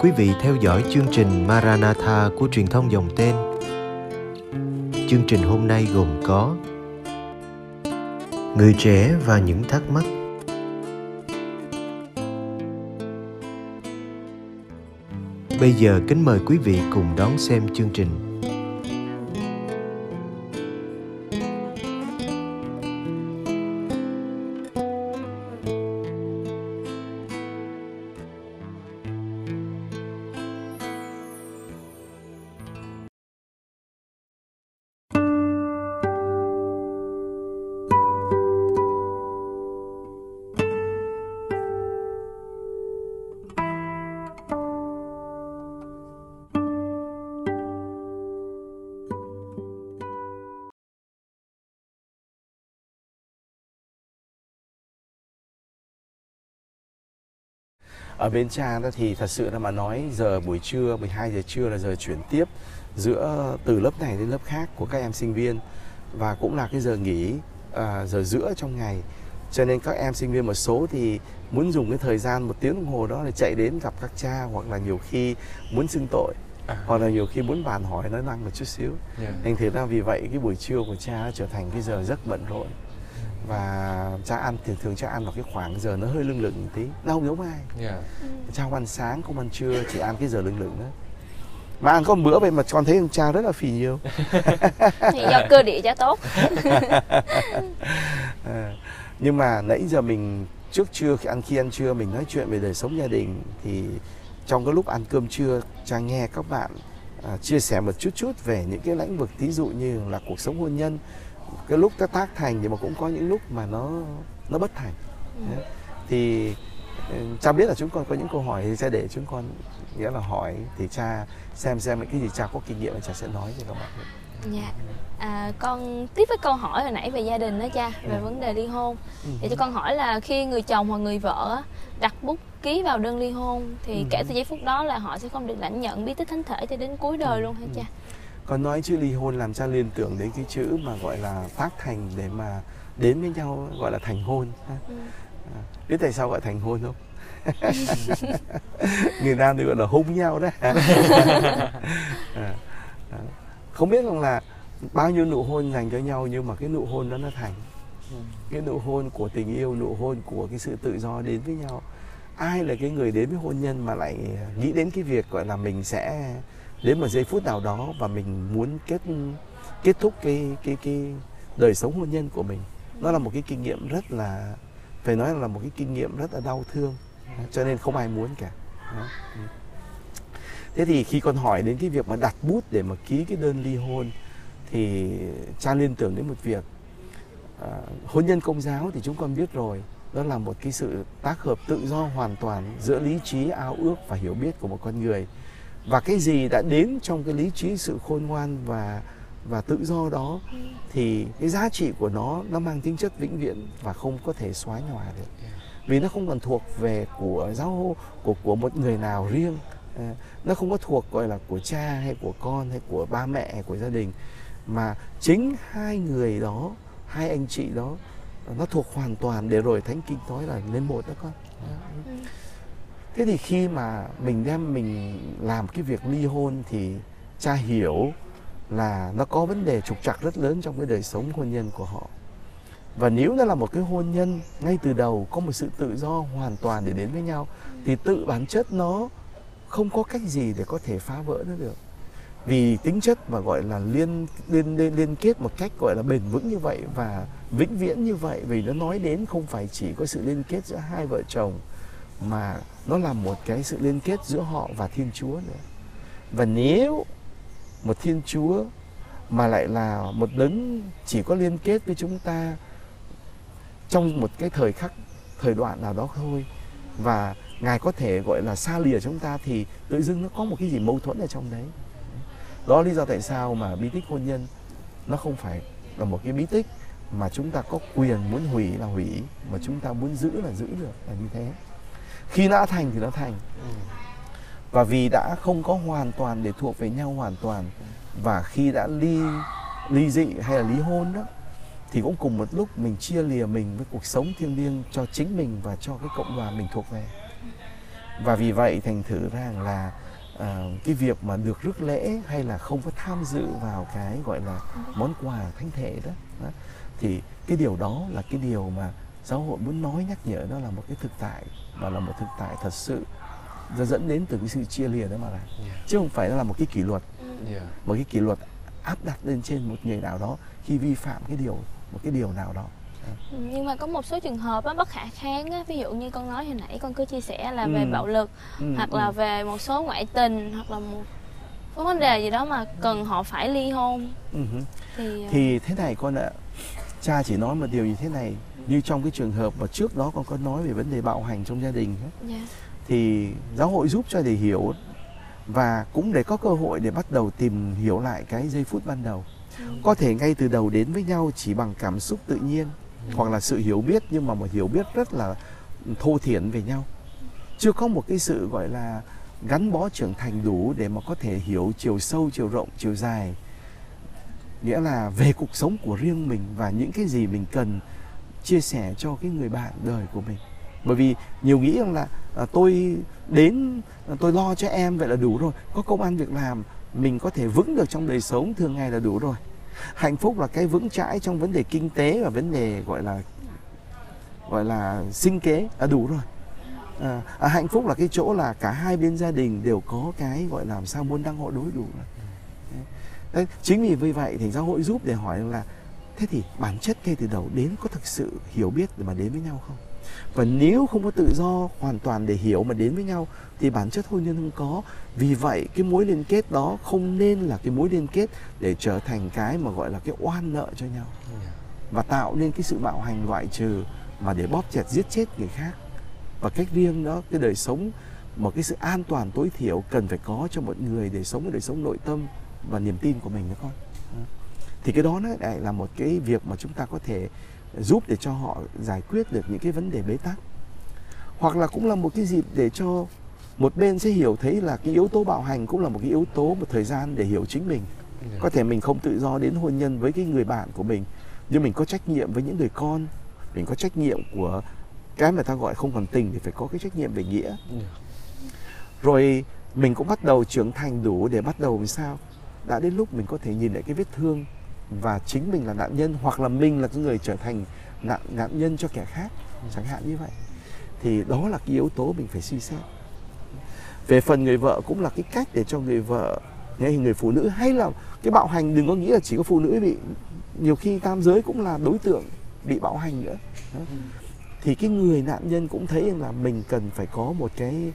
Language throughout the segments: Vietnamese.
quý vị theo dõi chương trình Maranatha của truyền thông dòng tên. Chương trình hôm nay gồm có Người trẻ và những thắc mắc Bây giờ kính mời quý vị cùng đón xem chương trình. Ở bên cha đó thì thật sự là mà nói giờ buổi trưa 12 giờ trưa là giờ chuyển tiếp giữa từ lớp này đến lớp khác của các em sinh viên. Và cũng là cái giờ nghỉ à, giờ giữa trong ngày. Cho nên các em sinh viên một số thì muốn dùng cái thời gian một tiếng đồng hồ đó để chạy đến gặp các cha hoặc là nhiều khi muốn xưng tội. À. hoặc là nhiều khi muốn bàn hỏi nói năng một chút xíu. Yeah. thành thử ra vì vậy cái buổi trưa của cha trở thành cái giờ rất bận rộn và cha ăn thường thường cha ăn vào cái khoảng giờ nó hơi lưng lửng một tí. Nó không giống ai. Yeah. cha không ăn sáng không ăn trưa chỉ ăn cái giờ lưng lửng đó. Mà ăn có một bữa vậy mà con thấy cha rất là phì nhiều. Thì do cơ địa cha tốt. À, nhưng mà nãy giờ mình trước trưa khi ăn khi ăn trưa mình nói chuyện về đời sống gia đình thì trong cái lúc ăn cơm trưa cha nghe các bạn à, chia sẻ một chút chút về những cái lĩnh vực ví dụ như là cuộc sống hôn nhân cái lúc nó tác thành nhưng mà cũng có những lúc mà nó nó bất thành ừ. thì ừ, cha biết là chúng con có những câu hỏi thì sẽ để chúng con nghĩa là hỏi thì cha xem xem cái gì cha có kinh nghiệm thì cha sẽ nói cho các bạn dạ à, con tiếp với câu hỏi hồi nãy về gia đình đó cha về ừ. vấn đề ly hôn ừ. thì cho con hỏi là khi người chồng hoặc người vợ đặt bút ký vào đơn ly hôn thì ừ. kể từ giây phút đó là họ sẽ không được lãnh nhận bí tích thánh thể cho đến cuối đời ừ. luôn hả cha con nói chữ ly hôn làm cha liên tưởng đến cái chữ mà gọi là tác thành để mà đến với nhau gọi là thành hôn ừ. à, biết tại sao gọi thành hôn không? Người nam thì gọi là hôn nhau đấy à, không biết rằng là bao nhiêu nụ hôn dành cho nhau nhưng mà cái nụ hôn đó nó thành. Cái nụ hôn của tình yêu nụ hôn của cái sự tự do đến với nhau. Ai là cái người đến với hôn nhân mà lại nghĩ đến cái việc gọi là mình sẽ đến một giây phút nào đó và mình muốn kết kết thúc cái cái cái đời sống hôn nhân của mình. Nó là một cái kinh nghiệm rất là phải nói là một cái kinh nghiệm rất là đau thương cho nên không ai muốn cả. Thế thì khi con hỏi đến cái việc mà đặt bút để mà ký cái đơn ly hôn thì cha liên tưởng đến một việc à, hôn nhân công giáo thì chúng con biết rồi đó là một cái sự tác hợp tự do hoàn toàn giữa lý trí ao ước và hiểu biết của một con người và cái gì đã đến trong cái lý trí, sự khôn ngoan và và tự do đó, thì cái giá trị của nó nó mang tính chất vĩnh viễn và không có thể xóa nhòa được. Vì nó không còn thuộc về của giáo, của của một người nào riêng. Ờ, nó không có thuộc, gọi là, của cha hay của con hay của ba mẹ hay của gia đình. Mà chính hai người đó, hai anh chị đó, nó thuộc hoàn toàn để rồi thánh kinh nói là nên một đó con. Ừ thế thì khi mà mình đem, mình làm cái việc ly hôn thì cha hiểu là nó có vấn đề trục trặc rất lớn trong cái đời sống hôn nhân của họ. Và nếu nó là một cái hôn nhân, ngay từ đầu có một sự tự do hoàn toàn để đến với nhau, thì tự bản chất nó không có cách gì để có thể phá vỡ nó được. Vì tính chất mà gọi là liên liên liên liên kết một cách gọi là bền vững như vậy và vĩnh viễn như vậy, vì nó nói đến không phải chỉ có sự liên kết giữa hai vợ chồng mà nó là một cái sự liên kết giữa họ và Thiên Chúa nữa. Và nếu một Thiên Chúa mà lại là một đấng chỉ có liên kết với chúng ta trong một cái thời khắc, thời đoạn nào đó thôi, và ngài có thể gọi là xa lìa chúng ta, thì tự dưng nó có một cái gì mâu thuẫn ở trong đấy đó lý do tại sao mà bí tích hôn nhân nó không phải là một cái bí tích mà chúng ta có quyền muốn hủy là hủy, mà chúng ta muốn giữ là giữ được, là như thế khi đã thành thì nó thành. Và vì đã không có hoàn toàn để thuộc về nhau hoàn toàn và khi đã ly ly dị hay là ly hôn đó thì cũng cùng một lúc mình chia lìa mình với cuộc sống thiêng liêng cho chính mình và cho cái cộng đoàn mình thuộc về. Và vì vậy thành thử rằng là à, cái việc mà được rước lễ hay là không có tham dự vào cái gọi là món quà thánh thể đó, đó thì cái điều đó là cái điều mà giáo hội muốn nói nhắc nhở đó là một cái thực tại và là một thực tại thật sự nó dẫn đến từ cái sự chia lìa đó mà là Yeah. chứ không phải là một cái kỷ luật Yeah. một cái kỷ luật áp đặt lên trên một người nào đó khi vi phạm cái điều một cái điều nào đó Ừ, nhưng mà có một số trường hợp á, bất khả kháng á, ví dụ như con nói hồi nãy con cứ chia sẻ là về Ừ. bạo lực Ừ, hoặc ừ. là về một số ngoại tình hoặc là một vấn đề gì đó mà cần họ phải ly hôn Ừ hứ. thì, ờ, thì thế này con ạ cha chỉ nói một điều như thế này như trong cái trường hợp mà trước đó con có nói về vấn đề bạo hành trong gia đình ấy, dạ. thì giáo hội giúp cho để hiểu và cũng để có cơ hội để bắt đầu tìm hiểu lại cái giây phút ban đầu Ừ. có thể ngay từ đầu đến với nhau chỉ bằng cảm xúc tự nhiên hoặc là sự hiểu biết nhưng mà một hiểu biết rất là thô thiển về nhau chưa có một cái sự gọi là gắn bó trưởng thành đủ để mà có thể hiểu chiều sâu chiều rộng chiều dài nghĩa là về cuộc sống của riêng mình và những cái gì mình cần chia sẻ cho cái người bạn đời của mình. Bởi vì nhiều nghĩ rằng là à, tôi đến à, tôi lo cho em vậy là đủ rồi. Có công ăn việc làm mình có thể vững được trong đời sống thường ngày là đủ rồi. Hạnh phúc là cái vững chãi trong vấn đề kinh tế và vấn đề gọi là gọi là sinh kế là đủ rồi. À, à, hạnh phúc là cái chỗ là cả hai bên gia đình đều có cái gọi là làm sao muốn đăng hộ đối đủ rồi. Đấy. Chính vì vì vậy thì giáo hội giúp để hỏi là thế thì bản chất ngay từ đầu đến có thực sự hiểu biết để mà đến với nhau không và nếu không có tự do hoàn toàn để hiểu mà đến với nhau thì bản chất hôn nhân không có vì vậy cái mối liên kết đó không nên là cái mối liên kết để trở thành cái mà gọi là cái oan nợ cho nhau Yeah. và tạo nên cái sự bạo hành loại trừ mà để bóp chẹt giết chết người khác và cách riêng đó cái đời sống một cái sự an toàn tối thiểu cần phải có cho một người để sống cái đời sống nội tâm và niềm tin của mình nữa con. Thì cái đó nó lại là một cái việc mà chúng ta có thể giúp để cho họ giải quyết được những cái vấn đề bế tắc. Hoặc là cũng là một cái dịp để cho một bên sẽ hiểu thấy là cái yếu tố bạo hành cũng là một cái yếu tố một thời gian để hiểu chính mình. Có thể mình không tự do đến hôn nhân với cái người bạn của mình nhưng mình có trách nhiệm với những người con mình có trách nhiệm của cái mà ta gọi không còn tình thì phải có cái trách nhiệm về nghĩa. Rồi mình cũng bắt đầu trưởng thành đủ để bắt đầu làm sao đã đến lúc mình có thể nhìn lại cái vết thương và chính mình là nạn nhân hoặc là mình là cái người trở thành nạn nạn nhân cho kẻ khác chẳng hạn như vậy. Thì đó là cái yếu tố mình phải suy xét. Về phần người vợ cũng là cái cách để cho người vợ hay người phụ nữ hay là cái bạo hành đừng có nghĩ là chỉ có phụ nữ bị nhiều khi tam giới cũng là đối tượng bị bạo hành nữa. Đó. thì cái người nạn nhân cũng thấy là mình cần phải có một cái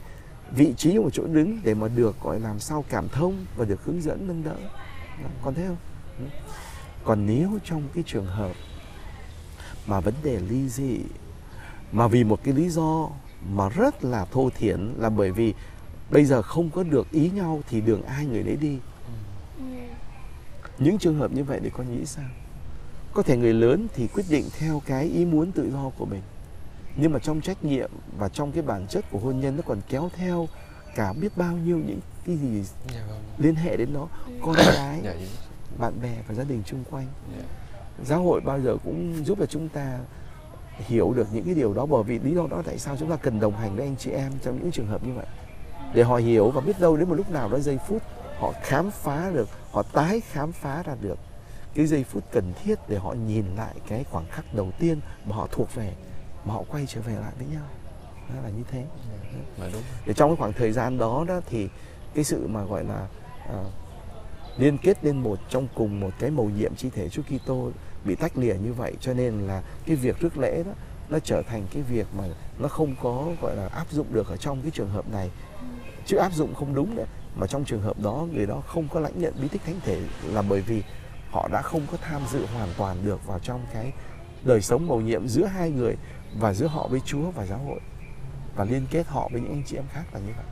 vị trí một chỗ đứng để mà được gọi làm sao cảm thông và được hướng dẫn nâng đỡ. Con thấy không? Ừ. còn nếu trong cái trường hợp mà vấn đề ly dị mà vì một cái lý do mà rất là thô thiển là bởi vì bây giờ không có được ý nhau thì đường ai người đấy đi. Ừ. những trường hợp như vậy thì con nghĩ sao? Có thể người lớn thì quyết định theo cái ý muốn tự do của mình nhưng mà trong trách nhiệm và trong cái bản chất của hôn nhân nó còn kéo theo cả biết bao nhiêu những cái gì Dạ vâng. liên hệ đến nó con cái Dạ dạ. bạn bè và gia đình chung quanh Dạ. giáo hội bao giờ cũng giúp cho chúng ta hiểu được những cái điều đó bởi vì lý do đó tại sao chúng ta cần đồng hành với anh chị em trong những trường hợp như vậy để họ hiểu và biết đâu đến một lúc nào đó giây phút họ khám phá được họ tái khám phá ra được cái giây phút cần thiết để họ nhìn lại cái khoảng khắc đầu tiên mà họ thuộc về mà họ quay trở về lại với nhau. Đó là như thế. Dạ. Đúng. để trong cái khoảng thời gian đó đó thì cái sự mà gọi là à, liên kết lên một trong cùng một cái mầu nhiệm chi thể Chúa Kitô bị tách lìa như vậy cho nên là cái việc rước lễ đó nó trở thành cái việc mà nó không có gọi là áp dụng được ở trong cái trường hợp này. Chứ áp dụng không đúng nữa mà trong trường hợp đó người đó không có lãnh nhận bí tích thánh thể là bởi vì họ đã không có tham dự hoàn toàn được vào trong cái đời sống mầu nhiệm giữa hai người và giữa họ với Chúa và giáo hội. Và liên kết họ với những anh chị em khác là như vậy.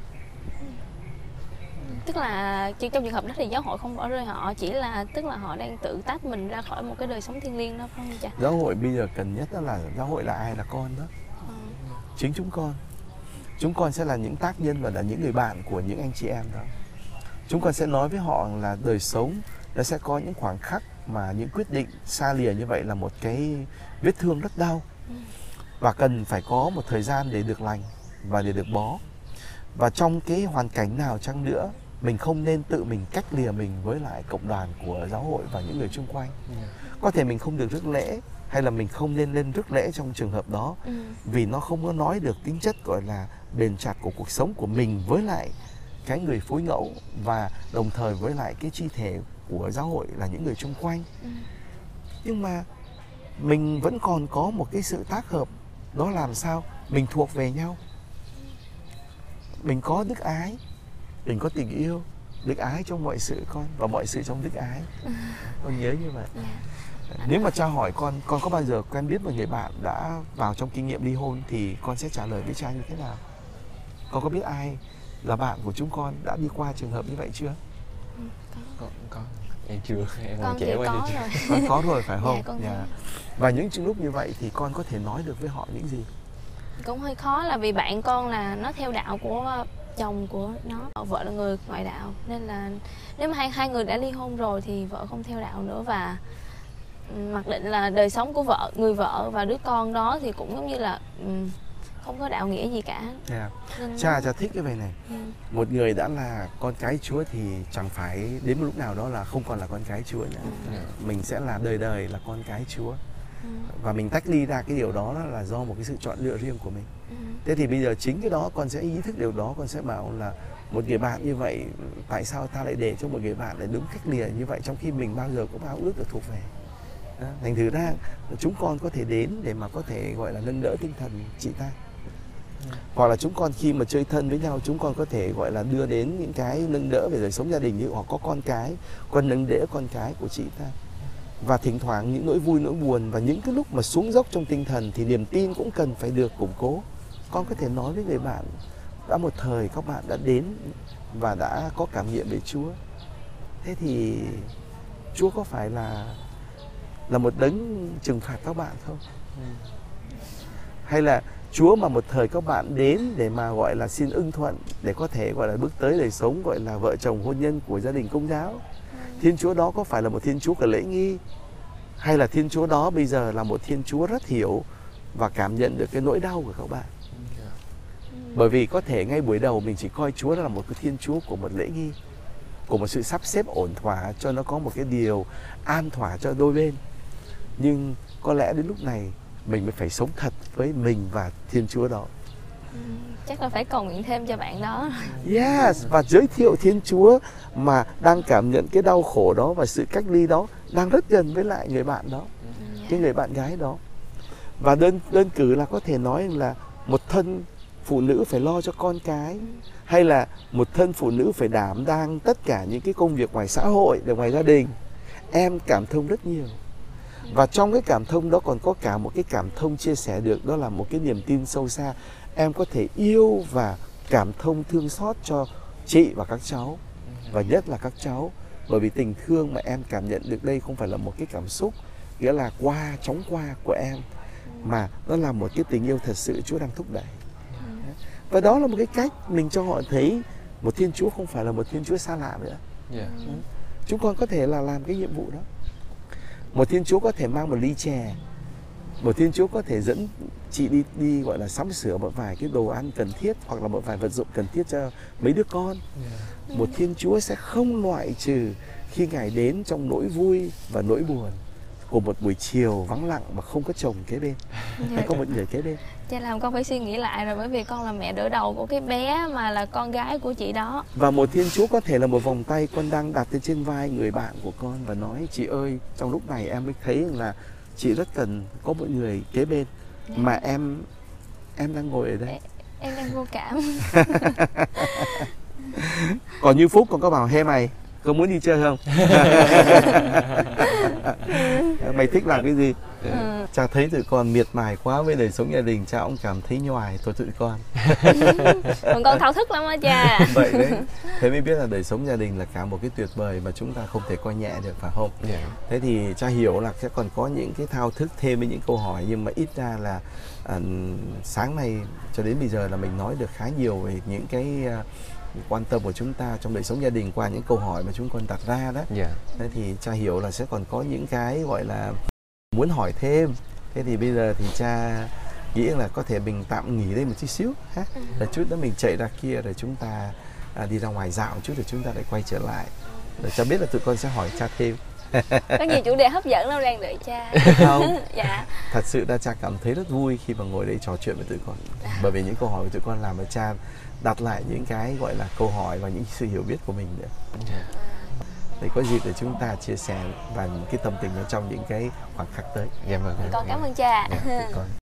Tức là chỉ trong trường hợp đó thì giáo hội không bỏ rơi họ chỉ là tức là họ đang tự tách mình ra khỏi một cái đời sống thiêng liêng đó phải không cha? Giáo hội bây giờ cần nhất đó là giáo hội là ai là con đó? Ờ. chính chúng con. Chúng con sẽ là những tác nhân và là những người bạn của những anh chị em đó. Chúng con sẽ nói với họ là đời sống nó sẽ có những khoảng khắc mà những quyết định xa lìa như vậy là một cái vết thương rất đau và cần phải có một thời gian để được lành và để được bó và trong cái hoàn cảnh nào chăng nữa mình không nên tự mình cách lìa mình với lại cộng đoàn của giáo hội và những người xung quanh có thể mình không được rước lễ hay là mình không nên lên rước lễ trong trường hợp đó ừ. vì nó không có nói được tính chất gọi là bền chặt của cuộc sống của mình với lại cái người phối ngẫu và đồng thời với lại cái chi thể của giáo hội là những người xung quanh Ừ. nhưng mà mình vẫn còn có một cái sự tác hợp đó làm sao? Mình thuộc về nhau. Mình có đức ái. Mình có tình yêu đức ái trong mọi sự con và mọi sự trong đức ái. Con nhớ như vậy. Dạ. nếu mà cha hỏi con con có bao giờ quen biết một người bạn đã vào trong kinh nghiệm ly hôn thì con sẽ trả lời với cha như thế nào? Con có biết ai là bạn của chúng con đã đi qua trường hợp như vậy chưa? Ừ, có. có có em chưa em còn trẻ quá có rồi. Con có rồi phải không? Dạ, con có. và những trường lúc như vậy thì con có thể nói được với họ những gì? Cũng hơi khó là vì bạn con là nó theo đạo của chồng của nó. Vợ là người ngoại đạo nên là nếu mà hai hai người đã ly hôn rồi thì vợ không theo đạo nữa. Và ừ, mặc định là đời sống của vợ người vợ và đứa con đó thì cũng giống như là ừ, không có đạo nghĩa gì cả. Yeah. nên cha cha thích cái về này. Ừ, một người đã là con cái chúa thì chẳng phải đến một lúc nào đó là không còn là con cái chúa nữa Dạ. mình sẽ là đời đời là con cái chúa. Ừ, và mình tách ly ra cái điều đó là do một cái sự chọn lựa riêng của mình. Ừ, thế thì bây giờ chính cái đó con sẽ ý thức điều đó con sẽ bảo là một người bạn như vậy tại sao ta lại để cho một người bạn lại đứng cách lìa như vậy trong khi mình bao giờ cũng ao ước được thuộc về? Đó. thành thử ra chúng con có thể đến để mà có thể gọi là nâng đỡ tinh thần chị ta hoặc là chúng con khi mà chơi thân với nhau chúng con có thể gọi là đưa đến những cái nâng đỡ về đời sống gia đình như hoặc có con cái con nâng đỡ con cái của chị ta. Và thỉnh thoảng những nỗi vui nỗi buồn và những cái lúc mà xuống dốc trong tinh thần thì niềm tin cũng cần phải được củng cố. Con có thể nói với người bạn đã một thời các bạn đã đến và đã có cảm nghiệm về Chúa. Thế thì Chúa có phải là là một đấng trừng phạt các bạn không? Hay là Chúa mà một thời các bạn đến để mà, gọi là, xin ưng thuận, để có thể, gọi là, bước tới đời sống, gọi là, vợ chồng, hôn nhân của gia đình công giáo. Thiên Chúa đó có phải là một Thiên Chúa của lễ nghi? Hay là Thiên Chúa đó bây giờ là một Thiên Chúa rất hiểu và cảm nhận được cái nỗi đau của các bạn? Bởi vì có thể ngay buổi đầu mình chỉ coi Chúa là một cái Thiên Chúa của một lễ nghi, của một sự sắp xếp ổn thỏa cho nó có một cái điều an thỏa cho đôi bên. Nhưng có lẽ đến lúc này mình mới phải sống thật với mình và Thiên Chúa đó ừ. chắc là phải cầu nguyện thêm cho bạn đó Yes, và giới thiệu Thiên Chúa mà đang cảm nhận cái đau khổ đó và sự cách ly đó đang rất gần với lại người bạn đó, Dạ. cái người bạn gái đó. Và đơn đơn cử là có thể nói là một thân phụ nữ phải lo cho con cái hay là một thân phụ nữ phải đảm đang tất cả những cái công việc ngoài xã hội và ngoài gia đình. Em cảm thông rất nhiều. Và trong cái cảm thông đó còn có cả một cái cảm thông chia sẻ được đó là một cái niềm tin sâu xa. Em có thể yêu và cảm thông thương xót cho chị và các cháu và nhất là các cháu bởi vì tình thương mà em cảm nhận được đây không phải là một cái cảm xúc nghĩa là qua chóng qua của em mà nó là một cái tình yêu thật sự Chúa đang thúc đẩy và đó là một cái cách mình cho họ thấy một Thiên Chúa không phải là một Thiên Chúa xa lạ nữa Dạ. chúng con có thể là làm cái nhiệm vụ đó một thiên chúa có thể mang một ly chè. Một thiên chúa có thể dẫn chị đi đi gọi là sắm sửa một vài cái đồ ăn cần thiết hoặc là một vài vật dụng cần thiết cho mấy đứa con. Một thiên chúa sẽ không loại trừ khi ngài đến trong nỗi vui và nỗi buồn của một buổi chiều vắng lặng mà không có chồng kế bên hay có một người kế bên? Cha làm con phải suy nghĩ lại rồi bởi vì con là mẹ đỡ đầu của cái bé mà là con gái của chị đó. Và một thiên chúa có thể là một vòng tay con đang đặt lên trên vai người bạn của con và nói chị ơi trong lúc này em mới thấy là chị rất cần có một người kế bên mà em em đang ngồi ở đây. Em đang vô cảm. Còn như phúc còn có bảo he mày có muốn đi chơi không mày thích làm cái gì? Ừ. cha thấy tụi con miệt mài quá với đời sống gia đình cha cũng cảm thấy nhoài thôi tụi con. Còn con thao thức lắm á cha. Vậy đấy. Thế mới biết là đời sống gia đình là cả một cái tuyệt vời mà chúng ta không thể coi nhẹ được phải không? Dạ. thế thì cha hiểu là sẽ còn có những cái thao thức thêm với những câu hỏi nhưng mà ít ra là à, sáng nay cho đến bây giờ là mình nói được khá nhiều về những cái à, quan tâm của chúng ta trong đời sống gia đình qua những câu hỏi mà chúng con đặt ra đó. Dạ. thế thì cha hiểu là sẽ còn có những cái gọi là muốn hỏi thêm. Thế thì bây giờ thì cha nghĩ là có thể mình tạm nghỉ đây một chút xíu ha. Ừ. rồi chút nữa mình chạy ra kia rồi chúng ta à, đi ra ngoài dạo một chút rồi chúng ta lại quay trở lại. Rồi cha biết là tụi con sẽ hỏi cha thêm có nhiều chủ đề hấp dẫn lắm đang đợi cha. Không? Dạ. Thật sự là cha cảm thấy rất vui khi mà ngồi đây trò chuyện với tụi con. Bởi vì những câu hỏi của tụi con làm cho cha đặt lại những cái gọi là câu hỏi và những sự hiểu biết của mình nữa. Dạ. để có dịp để chúng ta chia sẻ và những cái tâm tình ở trong những cái khoảnh khắc tới. Dạ vâng. con cảm ơn cha. Dạ, con